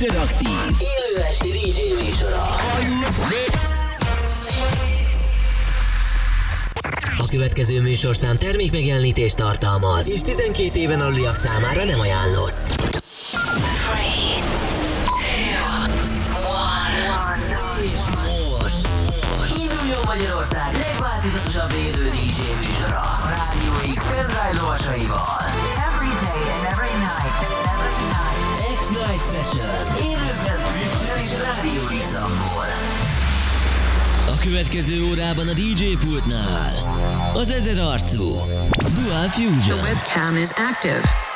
interaktív, élő esti DJ műsora. A következő műsorszám termék megjelenítést tartalmaz, és 12 éven aluliak számára nem ajánlott. 3, 2, 1. És most induljon Magyarország legváltozatosabb élő DJ műsora a Rádió X pendrive lovasaival. X-Night Session. Élőben Twitch-en és Rádió x A következő órában a DJ pultnál az ezer arcú Dual Fusion. Webcam is active.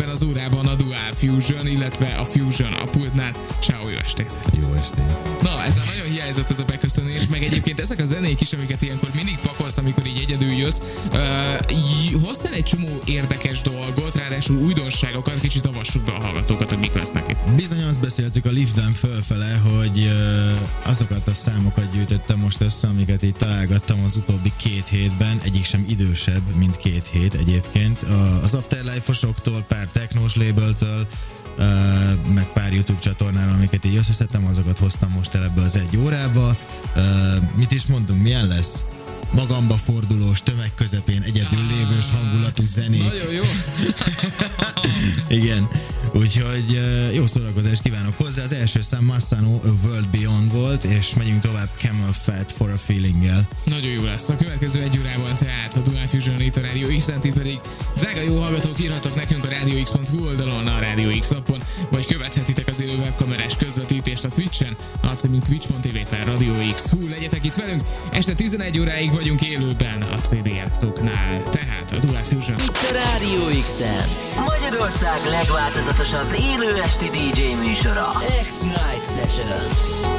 Ebben az órában a Dual Fusion, illetve a Fusion a pultnál. Ciao, jó estét! Jó estét! Na, ez már nagyon hiányzott ez a beköszönés, meg egyébként ezek a zenék is, amiket ilyenkor mindig pakolsz, amikor így egyedül jössz. Uh, hoztál egy csomó érdekes dolgot, ráadásul újdonságokat, kicsit avassuk be a hallgatókat, beszéltük a liften fölfele, hogy azokat a számokat gyűjtöttem most össze, amiket itt találgattam az utóbbi két hétben, egyik sem idősebb, mint két hét egyébként. Az Afterlife-osoktól, pár technós labeltől, meg pár YouTube csatornán, amiket így összeszedtem, azokat hoztam most el ebbe az egy órába. Mit is mondunk, milyen lesz? Magamba fordulós, tömeg közepén egyedül lévős hangulatú zenék. Nagyon jó. Igen. Úgyhogy jó szórakozást kívánok hozzá. Az első szám Massano A World Beyond volt, és megyünk tovább Camel Fat for a Feeling-el. Nagyon jó lesz. A következő egy órában tehát a Dual Fusion itt a Radio x pedig drága jó hallgatók írhatok nekünk a radiox.hu oldalon, a Radio X appon, vagy követhetitek élő webkamerás közvetítést a Twitch-en, a címünk twitch.tv per Radio X. Hú, legyetek itt velünk. Este 11 óráig vagyunk élőben a CD játszóknál, tehát a Dual Fusion. Itt a Radio X-en. Magyarország legváltozatosabb élő esti DJ műsora. X-Night Session.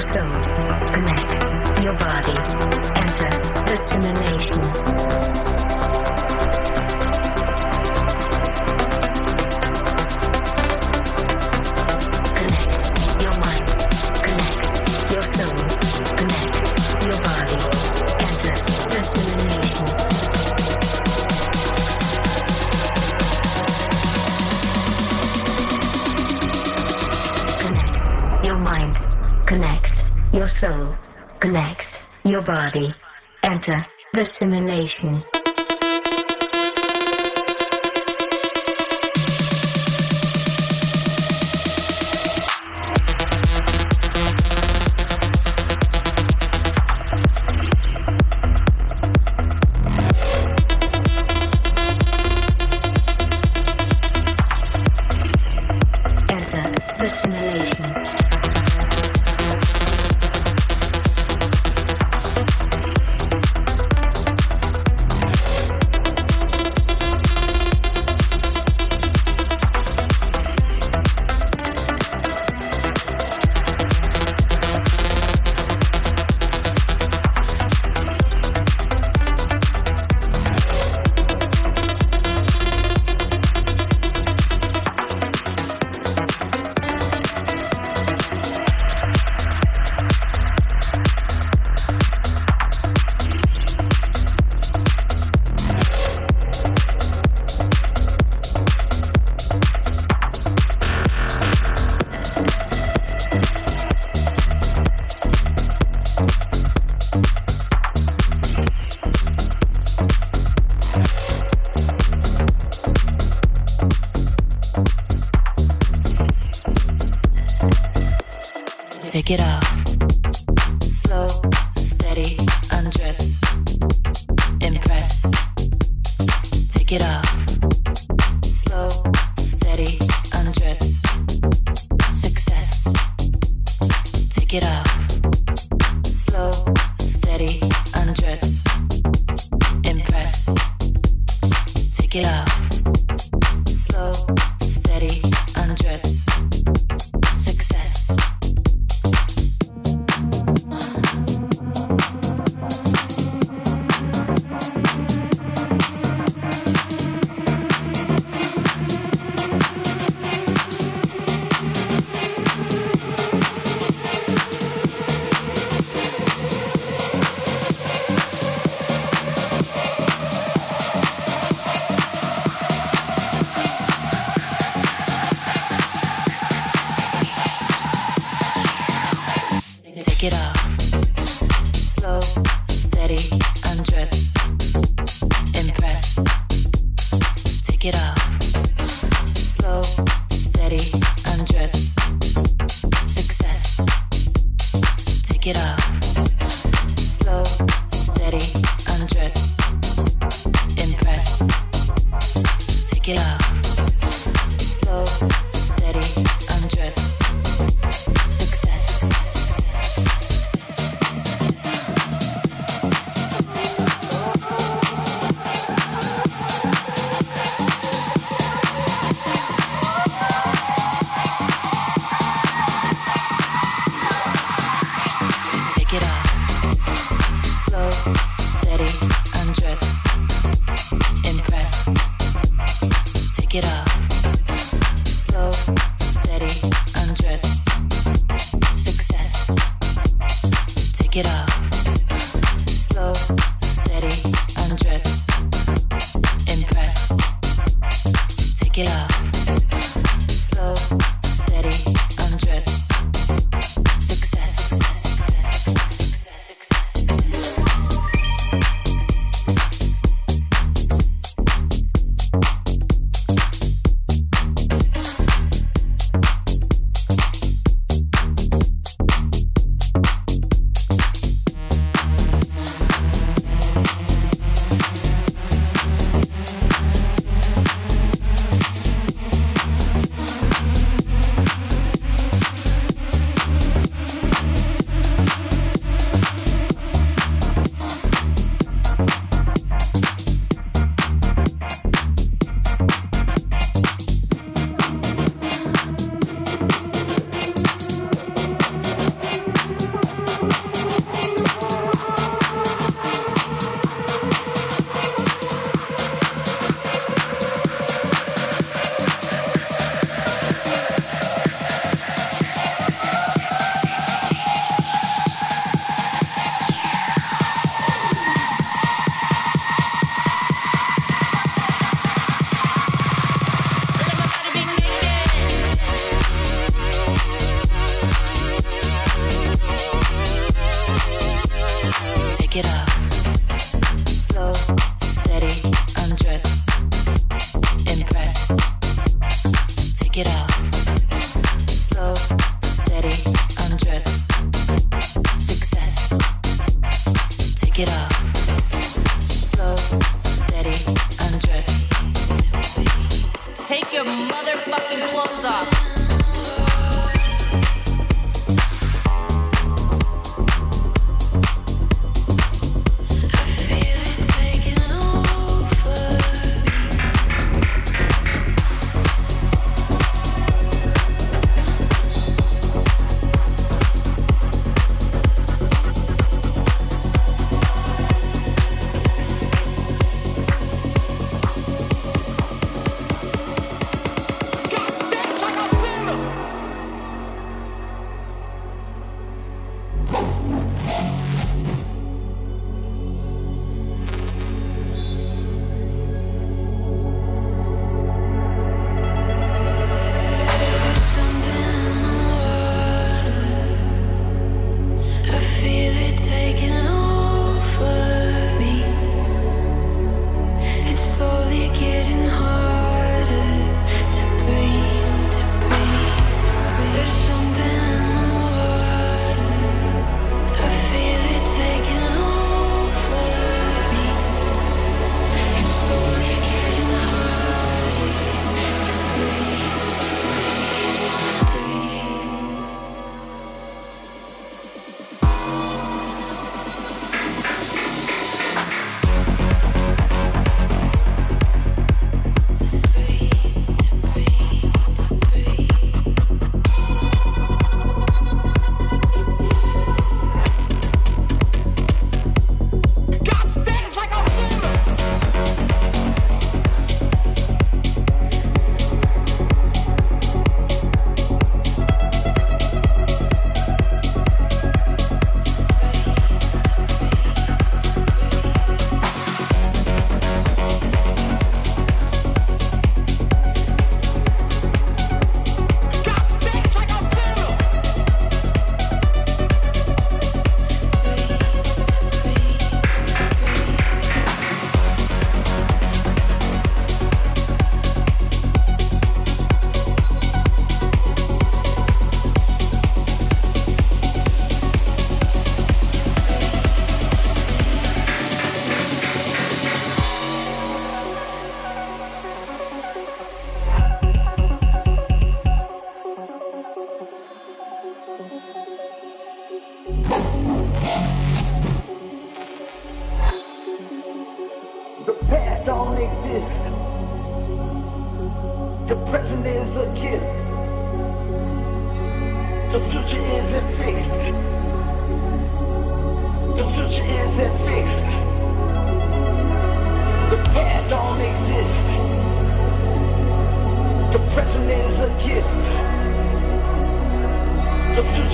your soul. Connect your body. Enter the simulation. soul. Connect your body. Enter the simulation. Yeah. it up.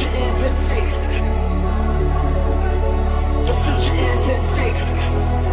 Future isn't fixed. The future isn't fixed.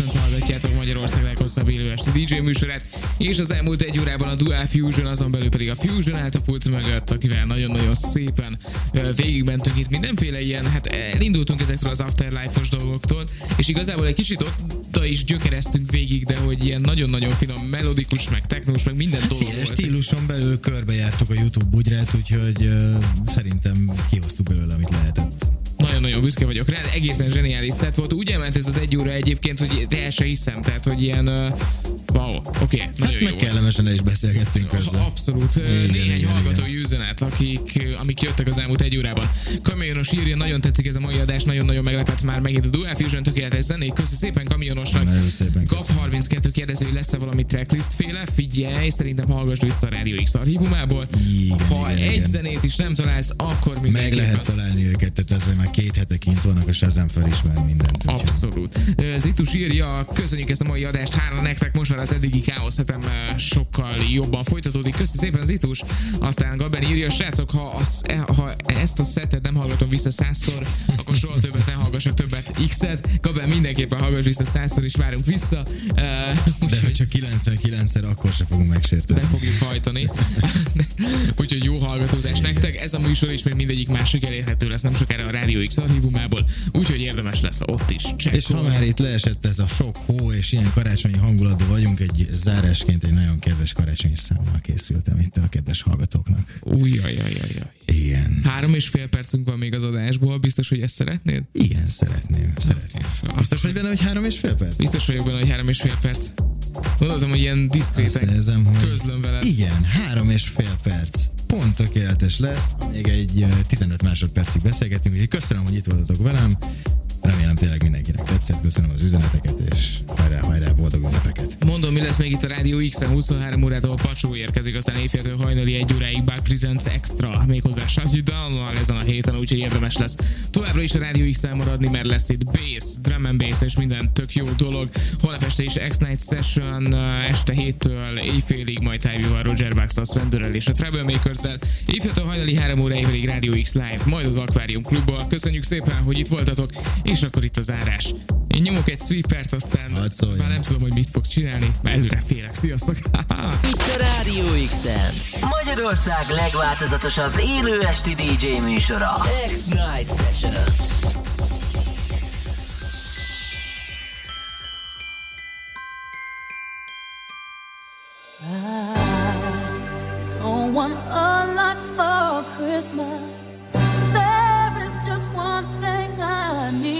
Session-t hallgatjátok Magyarország leghosszabb élő esti DJ műsorát, és az elmúlt egy órában a Dual Fusion, azon belül pedig a Fusion állt a pult mögött, akivel nagyon-nagyon szépen végigmentünk itt mindenféle ilyen, hát elindultunk ezektől az afterlife-os dolgoktól, és igazából egy kicsit oda is gyökereztünk végig, de hogy ilyen nagyon-nagyon finom, melodikus, meg technós, meg minden dolog Féle volt. stíluson belül körbejártuk a YouTube bugyrát, úgyhogy uh, szerintem kihoztuk belőle, amit lehetett. Nagyon-nagyon büszke vagyok rá, egészen zseniális szett volt. Úgy ment ez az egy óra egyébként, hogy el se hiszem, tehát hogy ilyen, wow, oké, okay, Hát nagyon jó meg volt. kellemesen el is beszélgettünk közben. Abszolút. Igen, Igen, Néhány igen, hallgatói üzenet, akik, amik jöttek az elmúlt egy órában. Kamionos írja, nagyon tetszik ez a mai adás, nagyon-nagyon meglepett már megint a Dual Fusion tökéletes zenék. Köszi szépen kamionosnak. Nagyon szépen Gap köszönöm. 32 kérdező, hogy lesz-e valami tracklist féle? Figyelj, szerintem hallgass vissza a Radio X archívumából. Igen, ha igen, egy igen. zenét is nem találsz, akkor Meg mindenképpen lehet találni őket, tehát ezzel már két hete kint vannak, és ezen felismer mindent. Abszolút. Ö, Zitus írja, köszönjük ezt a mai adást, hála nektek, most már az eddigi káosz hetem sokkal jobban folytatódik. Köszi szépen Zitus. Aztán Gaben írja, srácok, ha, az, e, ha ezt a szettet nem hallgatom vissza százszor, akkor soha többet ne hallgassak többet X-et. Gaben mindenképpen hallgass vissza százszor, és várunk vissza. De ha csak 99-szer, akkor se fogunk megsérteni. be fogjuk hajtani. Úgyhogy jó hallgatózás nektek. Ez a műsor is még mindegyik másik elérhető lesz nem sokára a Rádió X archívumából, úgyhogy érdemes lesz ott is És ha már itt leesett ez a sok hó, és ilyen karácsonyi hangulatban vagyunk, egy zárásként egy nagyon kedves karácsonyi számmal készültem itt a kedves hallgatóknak. Újjajajajaj. Igen. Három és fél percünk van még az adásból, biztos, hogy ezt szeretnéd? Igen, szeretném. Szeretném. Akkor- Biztos vagy benne, hogy három és fél perc? Biztos vagyok benne, hogy három és fél perc. Gondoltam, hogy ilyen Azt diszkrétek nézem, hogy... közlöm veled. Igen, három és fél perc. Pont tökéletes lesz. Még egy ö, 15 másodpercig beszélgetünk, úgyhogy köszönöm, hogy itt voltatok velem. Remélem tényleg mindenkinek tetszett, köszönöm az üzeneteket, és hajrá, hajrá, boldog ünnepeket. Mondom, mi lesz még itt a Rádió X-en 23 órától Pacsó érkezik, aztán éjféltől hajnali egy óráig Back Presents Extra, méghozzá Shut You down ezen a héten, úgyhogy érdemes lesz továbbra is a Rádió x maradni, mert lesz itt bass, drum and bass és minden tök jó dolog. Holnap este is X-Night Session uh, este héttől éjfélig, majd tájúval Roger Bax a Svenderrel és a Troublemakers-el. Éjféltől hajnali 3 óráig pedig Rádió X Live, majd az Aquarium Klubból. Köszönjük szépen, hogy itt voltatok, és akkor itt a zárás. Én nyomok egy sweepert, aztán szóljon. már nem tudom, hogy mit fogsz csinálni, mert előre félek. Sziasztok! Itt a Rádió X-en. Magyarország legváltozatosabb élő esti DJ műsora. X-Night Session. Don't want a lot for Christmas. There is just one thing I need.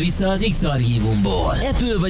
vissza az X-Archívumból. Apple vagy a